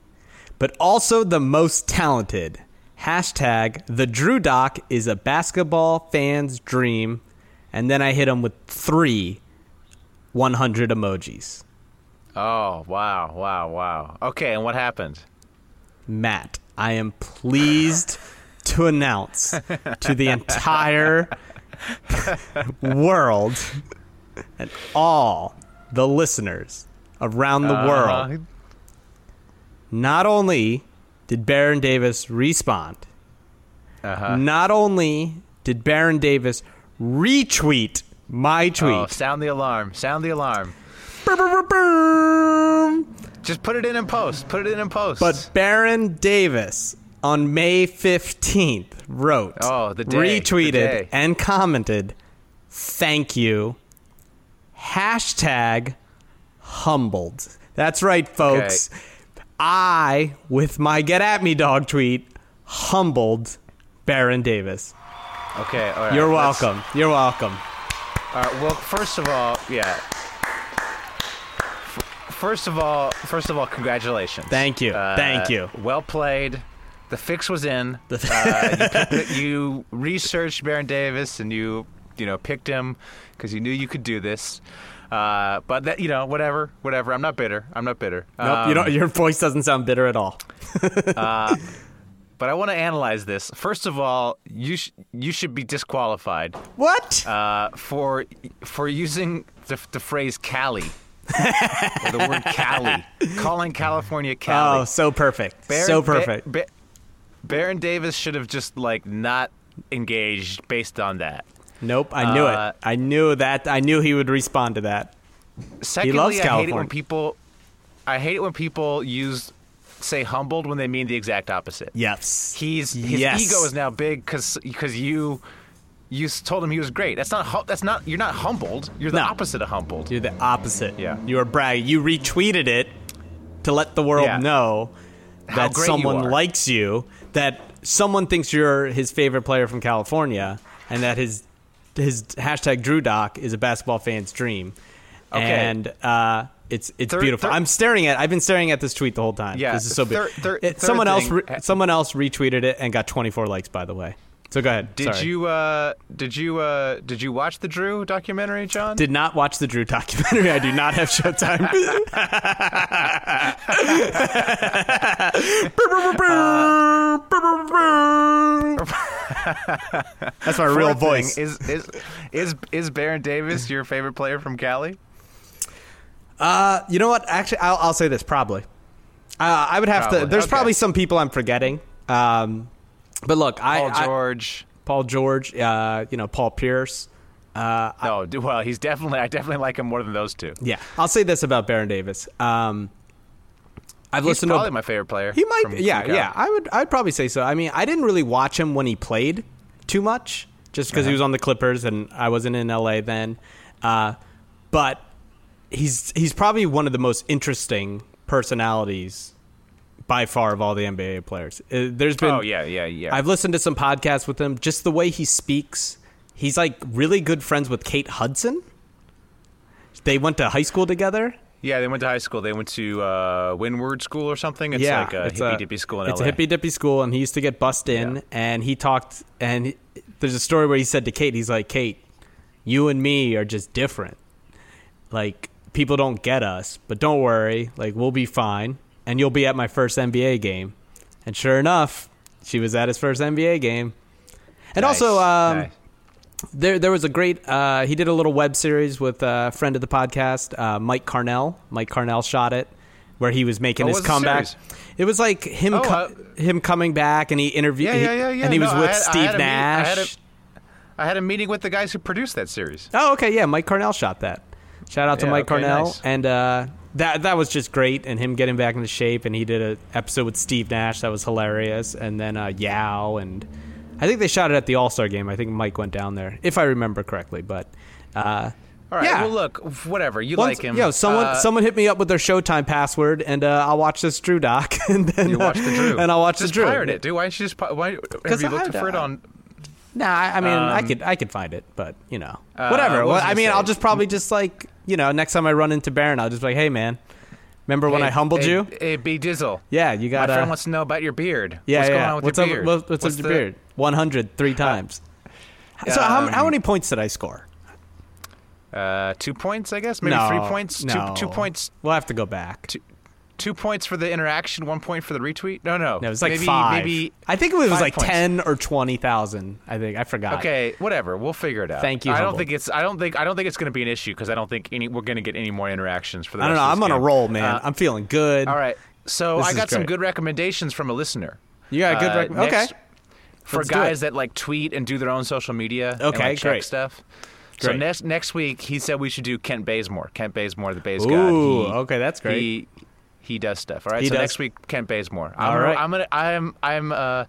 but also the most talented. Hashtag the Drew Doc is a basketball fan's dream. And then I hit him with three 100 emojis.
Oh, wow, wow, wow. Okay, and what happened?
Matt, I am pleased to announce to the entire world and all the listeners around the world
Uh,
not only did Baron Davis respond.
Uh-huh.
Not only did Baron Davis retweet my tweet,
Oh, sound the alarm. Sound the alarm. Just put it in in post. Put it in in post.
but Baron Davis on May 15th wrote,
Oh, the day,
retweeted,
the day.
and commented, Thank you. Hashtag humbled. That's right, folks. I, with my Get At Me Dog tweet, humbled Baron Davis.
okay, all right.
You're
let's-
welcome. You're welcome.
All right. Well, first of all, yeah. First of all, first of all, congratulations.
Thank you.
Uh,
Thank you.
Well played. The fix was in. Uh, you, you researched Baron Davis and you, you know, picked him because you knew you could do this. Uh, but that, you know, whatever, whatever. I'm not bitter. I'm not bitter.
Nope, you
Um,
don't, your voice doesn't sound bitter at all.
But I want to analyze this. First of all, you sh- you should be disqualified
What?
uh, for for using the, the phrase Cali or the word Cali, calling California Cali.
oh, so perfect.
Baron-
so perfect.
Ba- Baron Davis should have just like not engaged based on that.
nope, I knew
uh,
it. I knew that. I knew he would respond to that.
Secondly,
loves
I hate it when people I hate it when people use say humbled when they mean the exact opposite.
Yes.
He's his
Yes.
ego is now big because because you you told him he was great. That's not hu- that's not you're not humbled. You're the
No.
opposite of humbled.
You're the opposite.
Yeah.
You were bragging. You retweeted it to let the world
Yeah.
know
How
that
great you
someone
are.
likes you, that someone thinks you're his favorite player from California, and that his his hashtag Drew Doc is a basketball fan's dream.
Okay.
And uh, it's it's
Third-
beautiful.
third-
I'm staring at. I've been staring at this tweet the whole time.
Yeah,
This is so big.
third- third-
It-
third
someone else
thing-
re- someone else retweeted it and got 24 likes. By the way. So go ahead.
Did
Sorry.
you uh did you uh did you watch the Drew documentary, Jon?
Did not watch the Drew documentary. I do not have Showtime. That's my real
Fourth thing,
voice.
Is is is is Baron Davis your favorite player from Cali?
Uh, you know what? Actually, I'll, I'll say this probably. Uh, I would have to. There's
okay.
probably some people I'm forgetting. Um, but look, I,
Paul
I-
George.
Paul George, uh, you know, Paul Pierce.
no, d- well, he's definitely. I definitely like him more than those two.
Yeah, I'll say this about Baron Davis. Um, I've
He's
listened
probably
to probably
my favorite player.
He might,
from-
be.
from
yeah, yeah. I would, I'd probably say so. I mean, I didn't really watch him when he played too much, just because he
Uh-huh.
was on the Clippers and I wasn't in LA then. Uh, but he's he's probably one of the most interesting personalities by far of all the NBA players. Uh, there's been,
Oh yeah, yeah, yeah.
I've listened to some podcasts with him. Just the way he speaks, he's like really good friends with Kate Hudson. They went to high school together.
yeah, they went to high school. They went to uh, Windward School or something. It's
yeah,
like a hippy dippy school in
It's
LA.
a hippy dippy school, and he used to get bussed in.
Yeah.
And he talked, and he- there's a story where he said to Kate, he's like, "Kate, you and me are just different. Like people don't get us, but don't worry, like we'll be fine, and you'll be at my first NBA game." And sure enough, she was at his first NBA game. And
Nice,
also, um,
nice.
there there was a great uh, he did a little web series with a friend of the podcast uh, mike carnell mike carnell shot it where he was making
Oh,
his
was
comeback it was like him
Oh,
co-
uh,
him coming back and he interviewed
Yeah, yeah, yeah, yeah.
and he was
No, I
with
had- I
steve
a meet- I had a-
nash
I had a meeting with the guys who produced that series.
oh okay yeah mike carnell shot that shout out to
Yeah,
mike
okay,
carnell
nice.
and uh, that that was just great and him getting back into shape and he did an episode with steve nash that was hilarious and then uh, yao and i think they shot it at the all-star game i think mike went down there if i remember correctly but uh,
All right.
Yeah.
Well, look, whatever. You
Once-
like him.
Yo, someone
Uh,
someone hit me up with their Showtime password, and uh, I'll watch this Drew doc, and then
You watch the Drew.
and I'll watch
just
the Drew.
pirate it, dude. Why don't you just why have you looked
I-
for it on?
Nah, I I mean, I
Um,
could I could find it, but you know,
Uh,
whatever.
what
Well,
I
I mean,
gonna
I'll just probably just like you know, next time I run into Baron, I'll just be like, hey man, remember when
Hey,
I humbled
hey,
you?
Hey, B Dizzle.
Yeah, you got.
My friend
uh,
wants to know about your beard.
yeah,
what's
yeah.
going on with
what's
your
up?
beard?
What's, what's, with
the-
your beard? One hundred three times. so how, how
um,
many points did I score?
Uh, two points, I guess. Maybe
no,
three points.
No.
Two, two points.
We'll have to go back.
Two, two points for the interaction. One point for the retweet. No, no.
No, it was like
maybe,
five.
Maybe.
I think it was like
points.
ten or twenty thousand. I think I forgot.
Okay, whatever. We'll figure it out.
Thank you,
I don't think it's. I don't think. I don't think it's going to be an issue because I don't think any. We're going to get any more interactions for the.
I don't know. I'm
this
on a roll, man.
Uh,
I'm feeling good.
all right. So
This
I got some good recommendations from a listener.
You got a good
Uh,
rec- okay.
For
Let's
guys that like tweet and do their own social media. and,
Okay,
like, check
great.
stuff. So next next week he said we should do Kent Bazemore. Kent Bazemore, the Bays guy.
Ooh,
god. He,
okay, that's great.
He, he does stuff. All right.
He
so
does.
next week Kent Bazemore. I'm
All
gonna. I'm gonna. I'm. I'm. Uh,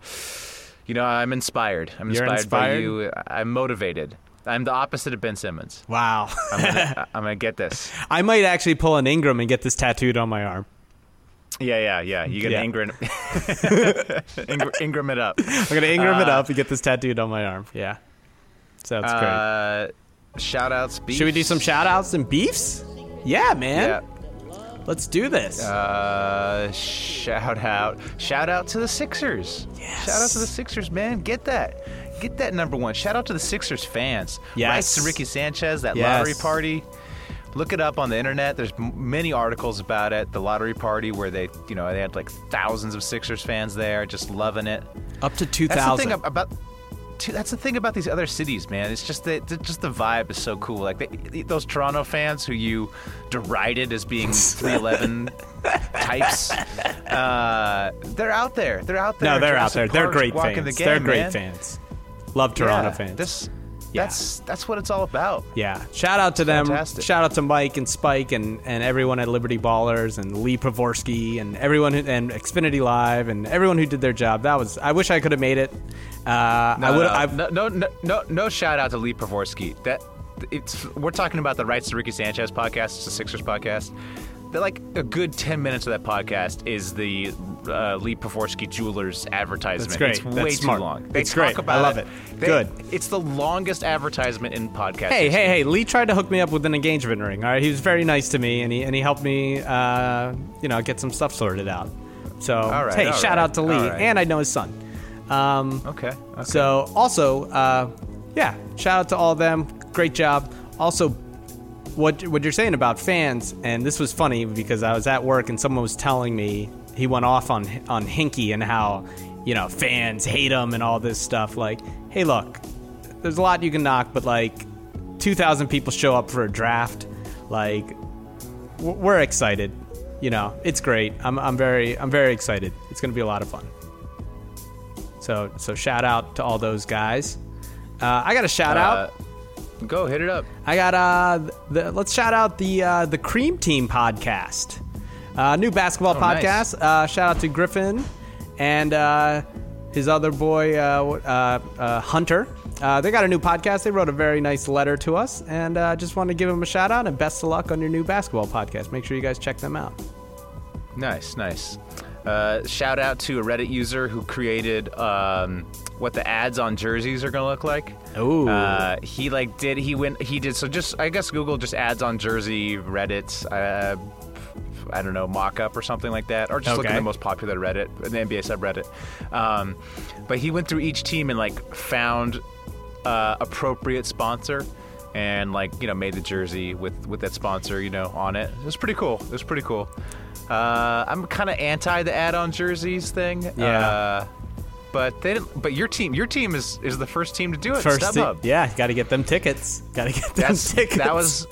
you know, I'm inspired. I'm
You're
inspired, by you. I'm motivated. I'm the opposite of Ben Simmons.
Wow.
I'm gonna, I'm gonna get this.
I might actually pull an Ingram and get this tattooed on my arm.
Yeah, yeah, yeah. You get
Yeah.
Ingram, Ingram, Ingram it up.
I'm gonna Ingram it up and get this tattooed on my arm. Yeah. Sounds great.
Uh, shout outs.
Should we do some shout outs and beefs? Yeah, man.
Yeah.
Let's do this.
Uh, shout out, shout out to the Sixers.
Yes.
Shout out to the Sixers, man. Get that, get that number one. Shout out to the Sixers fans.
Yes.
Rights to Ricky Sanchez, that
Yes.
lottery party. Look it up on the internet. There's many articles about it. The lottery party where they, you know, they had like thousands of Sixers fans there, just loving it.
Up to
That's the
2000.
thing about. T- That's the thing about these other cities, man. It's just that just the vibe is so cool. Like they, those Toronto fans who you derided as being 311 types, uh, they're out there. They're out there.
no, they're out
Jurassic
there. They're great fans.
The game,
they're great
man.
fans. Love Toronto
Yeah,
fans.
This,
Yeah.
that's that's what it's all about.
Yeah. Shout out to them.
Fantastic.
Shout out to Mike and Spike and, and everyone at Liberty Ballers and Lee Pravorsky and everyone who, and Xfinity Live and everyone who did their job. That was. I wish I could have made it. Uh,
No,
I would.
no,
I,
no, no, no, no, no shout out to Lee Pravorsky. That it's we're talking about the Rights to Ricky Sanchez podcast. It's a Sixers podcast. That like a good ten minutes of that podcast is the uh, Lee Pravorsky Jewelers advertisement.
That's great.
It's way
That's
too
smart.
long. They
It's
talk
great. I love it.
They-
Good.
It's the longest advertisement in podcast.
Hey,
history.
hey, hey! Lee tried to hook me up with an engagement ring. All right, he was very nice to me, and he and he helped me, uh, you know, get some stuff sorted out. So,
right,
hey,
all
shout
right,
out to Lee,
all right.
and I know his son. Um,
Okay. okay.
So, also, uh, yeah, shout out to all of them. Great job. Also, what what you're saying about fans, and this was funny because I was at work and someone was telling me he went off on on Hinkie and how you know fans hate him and all this stuff. Like, hey, look, there's a lot you can knock, but like, 2,000 people show up for a draft. Like, we're excited. You know, it's great. I'm I'm very I'm very excited. It's gonna be a lot of fun. So so shout out to all those guys. Uh, I got a shout out.
Uh, go hit it up.
I got uh the, let's shout out the uh, the Cream Team podcast. Uh, new basketball
Oh, nice.
podcast. Uh, shout out to Griffin and uh, his other boy uh, uh, uh, Hunter. Uh, they got a new podcast. They wrote a very nice letter to us, and uh, just want to give them a shout out and best of luck on your new basketball podcast. Make sure you guys check them out.
Nice, nice. Uh, shout out to a Reddit user who created um, what the ads on jerseys are gonna look like.
Ooh.
Uh, he like did he went he did so just I guess Google just ads on jersey Reddit. Uh, I don't know mock-up or something like that, or just look at the most popular Reddit, the NBA subreddit. Um, but he went through each team and like found uh, appropriate sponsor and like you know made the jersey with with that sponsor you know on it. It was pretty cool. It was pretty cool. Uh, I'm kind of anti the add-on jerseys thing.
Yeah.
Uh, but they didn't. But your team, your team is is the first team to do it.
First, te- yeah, got to get them tickets. Got to get them
That's
tickets.
that was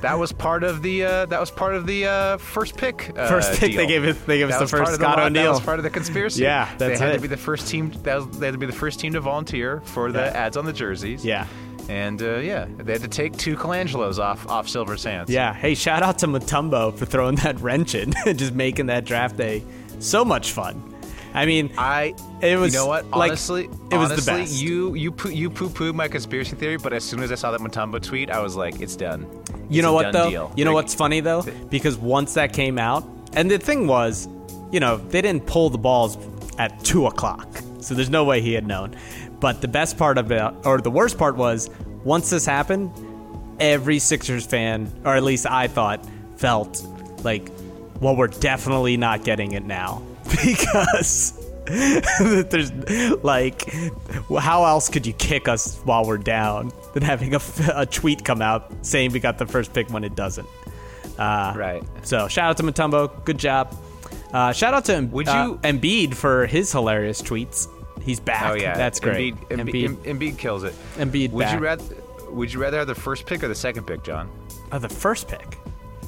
that was part of the uh, that was part of the uh, first pick. Uh,
First pick,
deal.
they gave us- they gave us the first Scott
lo- That was part of the conspiracy.
Yeah,
they had
it.
to be the first team. That was, they had to be the first team to volunteer for the
Yeah.
ads on the jerseys.
Yeah.
And uh, yeah, they had to take two Colangelos off off Silver's hands.
Yeah. Hey, shout out to Mutombo for throwing that wrench in and just making that draft day so much fun. I mean,
I.
It was,
You know what?
like,
Honestly,
it was the best.
You you poo, you poo pooed my conspiracy theory, but as soon as I saw that Mutombo tweet, I was like, it's done.
you know what though?
deal.
You know
Like,
what's funny though? Because once that came out, and the thing was, you know, they didn't pull the balls at two o'clock, so there's no way he had known. But the best part of it, or the worst part was, once this happened, every Sixers fan, or at least I thought, felt like, well, we're definitely not getting it now because. There's like, how else could you kick us while we're down than having a, a tweet come out saying we got the first pick when it doesn't? Uh,
Right.
So shout out to Mutombo, good job. Uh, shout out to
Would
uh,
you-
Embiid for his hilarious tweets. He's back.
Oh yeah,
that's great.
Embiid, Embiid, Embiid, kills it.
Embiid
Would
back.
you rather? Would you rather have the first pick or the second pick, Jon?
Oh, the first pick.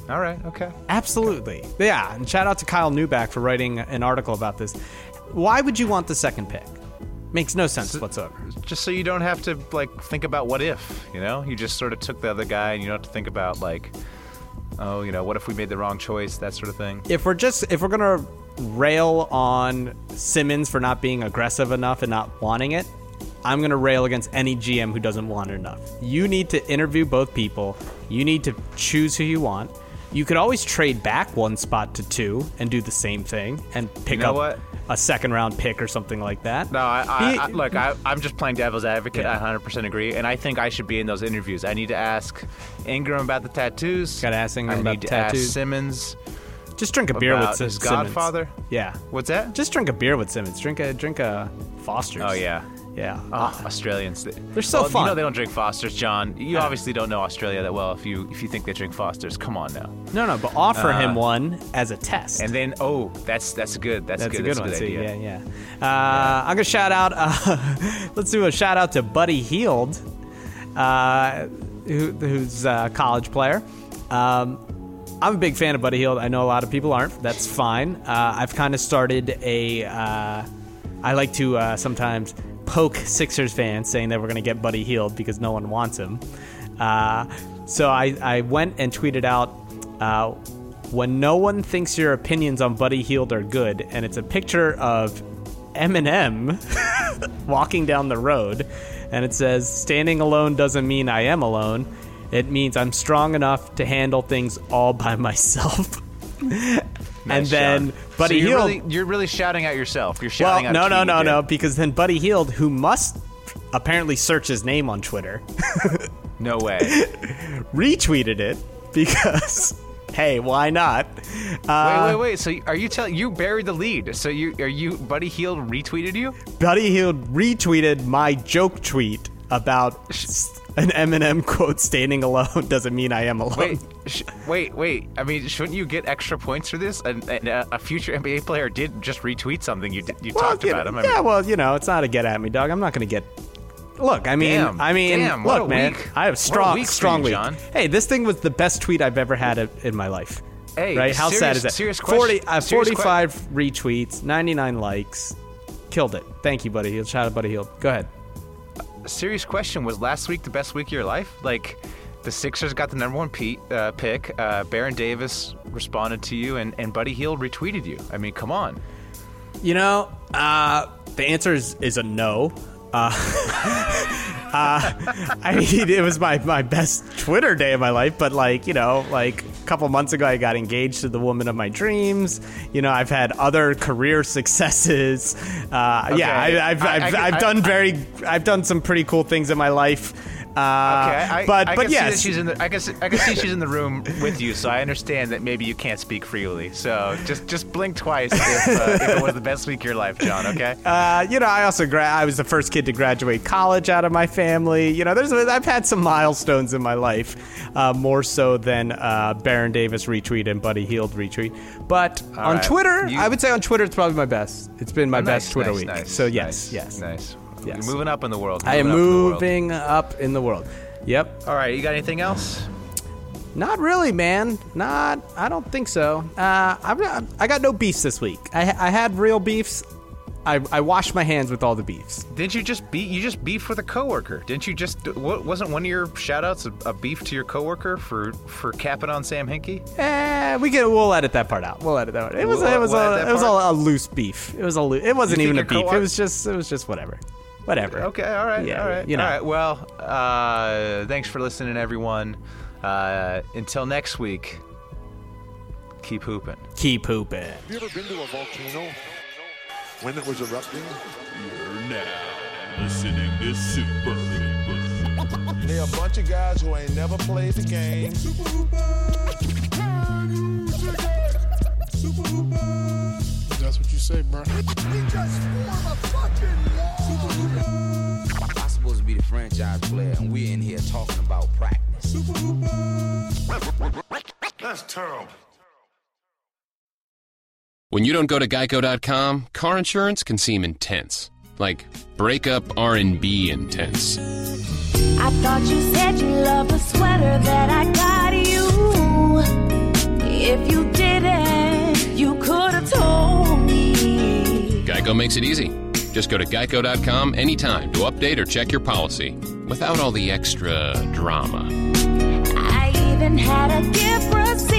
All right. Okay.
Absolutely. Yeah, and shout out to Kyle Neubeck for writing an article about this. Why would you want the second pick? Makes no sense whatsoever.
Just so you don't have to like think about what if. You know, you just sort of took the other guy, and you don't have to think about like, oh, you know, what if we made the wrong choice, that sort of thing.
If we're just if we're gonna rail on Simmons for not being aggressive enough and not wanting it, I'm gonna rail against any GM who doesn't want it enough. You need to interview both people. You need to choose who you want. You could always trade back one spot to two and do the same thing and pick
know
up
what?
A second round pick or something like that.
No, I, I,
He-
I look. I, I'm just playing devil's advocate.
Yeah.
I 100% agree, and I think I should be in those interviews. I need to ask Ingram about the tattoos.
Gotta ask Ingram
I
about
need
the
to ask
tattoos.
Simmons.
Just drink a beer with
About
Sim-
his
Simmons.
godfather?
Yeah.
What's that?
Just drink a beer with Simmons. Drink a drink a Foster's.
Oh yeah.
Yeah.
Oh, Australians.
They're so
well,
fun.
You know they don't drink Fosters, Jon. You
Yeah.
obviously don't know Australia that well if you if you think they drink Fosters. Come on now.
No, no, but offer him
Uh,
one as a test.
And then oh, that's that's good. That's,
That's
good.
a good
that's
one.
a good
See,
idea.
yeah, yeah. Uh, I'm gonna shout out. Uh, let's do a shout out to Buddy Hield, uh, who, who's a college player. Um, I'm a big fan of Buddy Hield. I know a lot of people aren't. That's fine. Uh, I've kind of started a. Uh, I like to uh, sometimes poke Sixers fans saying that we're going to get Buddy Hield because no one wants him. Uh, so I, I went and tweeted out uh, when no one thinks your opinions on Buddy Hield are good, and it's a picture of Eminem walking down the road, and it says, "Standing alone doesn't mean I am alone. It means I'm strong enough to handle things all by myself." And then
Jon.
Buddy
so you're
Hield.
really, you're really shouting out yourself. You're
well,
shouting out.
no, no, no, no, because then Buddy Hield, who must apparently search his name on Twitter,
No way.
retweeted it because, hey, why not? Uh,
wait, wait, wait. So are you telling you buried the lead? So you are you Buddy Hield retweeted you?
Buddy Hield retweeted my joke tweet about an Eminem quote "Standing alone doesn't mean I am alone."
Wait, sh- wait, wait. I mean, shouldn't you get extra points for this? And, and uh, a future NBA player did just retweet something you did, you
well,
talked
you
about
know,
him. I
yeah,
mean,
well, you know, it's not a get at me, dog. I'm not going to get. Look, I mean,
Damn,
I mean,
damn,
look, man,
week.
I have strong,
week
strong
you,
week.
Jon.
Hey, this thing was the best tweet I've ever had in my life.
Hey,
right? How sad is that?
serious
Forty, uh,
serious que-
retweets, ninety-nine likes, killed it. Thank you, Buddy Hield. Shout out, Buddy Hield. Go ahead.
Serious question. Was last week the best week of your life? Like, the Sixers got the number one uh, pick. Uh, Baron Davis responded to you, and, and Buddy Hield retweeted you. I mean, come on.
You know, uh, the answer is, is a no. Uh, uh, I mean, it was my, my best Twitter day of my life, but like, you know, like couple months ago, I got engaged to the woman of my dreams. You know, I've had other career successes. Uh,
Okay.
Yeah, I, I've,
I-
I've,
I-
I've
I-
done very, I've done some pretty cool things in my life. Uh,
Okay, I,
but
I
but
can
yes,
see she's in the, I can see, I can see she's in the room with you, so I understand that maybe you can't speak freely. So just just blink twice if, uh, if it was the best week of your life, Jon. Okay.
Uh, you know, I also gra- I was the first kid to graduate college out of my family. You know, there's I've had some milestones in my life, uh, more so than uh, Baron Davis retweet and Buddy Hield retweet. But on
right.
Twitter,
You-
I would say on Twitter it's probably my best. It's been my
Oh,
best Twitter
nice,
week.
nice,
so yes,
nice,
yes,
nice.
Yes.
You're moving up in the world.
I am
moving up in the world.
up in the world. Yep.
All right, you got anything else?
Not really, man. Not. I don't think so. Uh, I've got, I got no beefs this week. I, I had real beefs. I, I washed my hands with all the beefs.
Didn't you just beat? You just beef with a coworker? Didn't you just? What wasn't one of your shout-outs a, a beef to your coworker for for capping on Sam Hinkie?
Eh, we can. We'll edit that part out. We'll edit that. Part. It was.
We'll-
it was.
we'll
a, it was a, a loose beef. It was a. Loo- it wasn't even a beef.
co-
It was just. It was just whatever. Whatever.
Okay, all right,
Yeah,
all right,
you know.
all right. Well, uh, thanks for listening, everyone. Uh, until next week, keep hooping.
Keep hooping.
Have you ever been to a volcano when it was erupting?
You're now listening to Super.
They're a bunch of guys who ain't never played the game.
That's what you say, bro. We just a fucking.
Super I'm supposed to be the franchise player, and we're in here talking about practice.
Super That's terrible.
When you don't go to geico.com, car insurance can seem intense. Like breakup R&B intense.
I thought you said you the sweater that I got you.
If you didn't, you could have told Geico makes it easy. Just go to geico.com anytime to update or check your policy without all the extra drama.
I even had a gift receipt.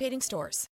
participating stores.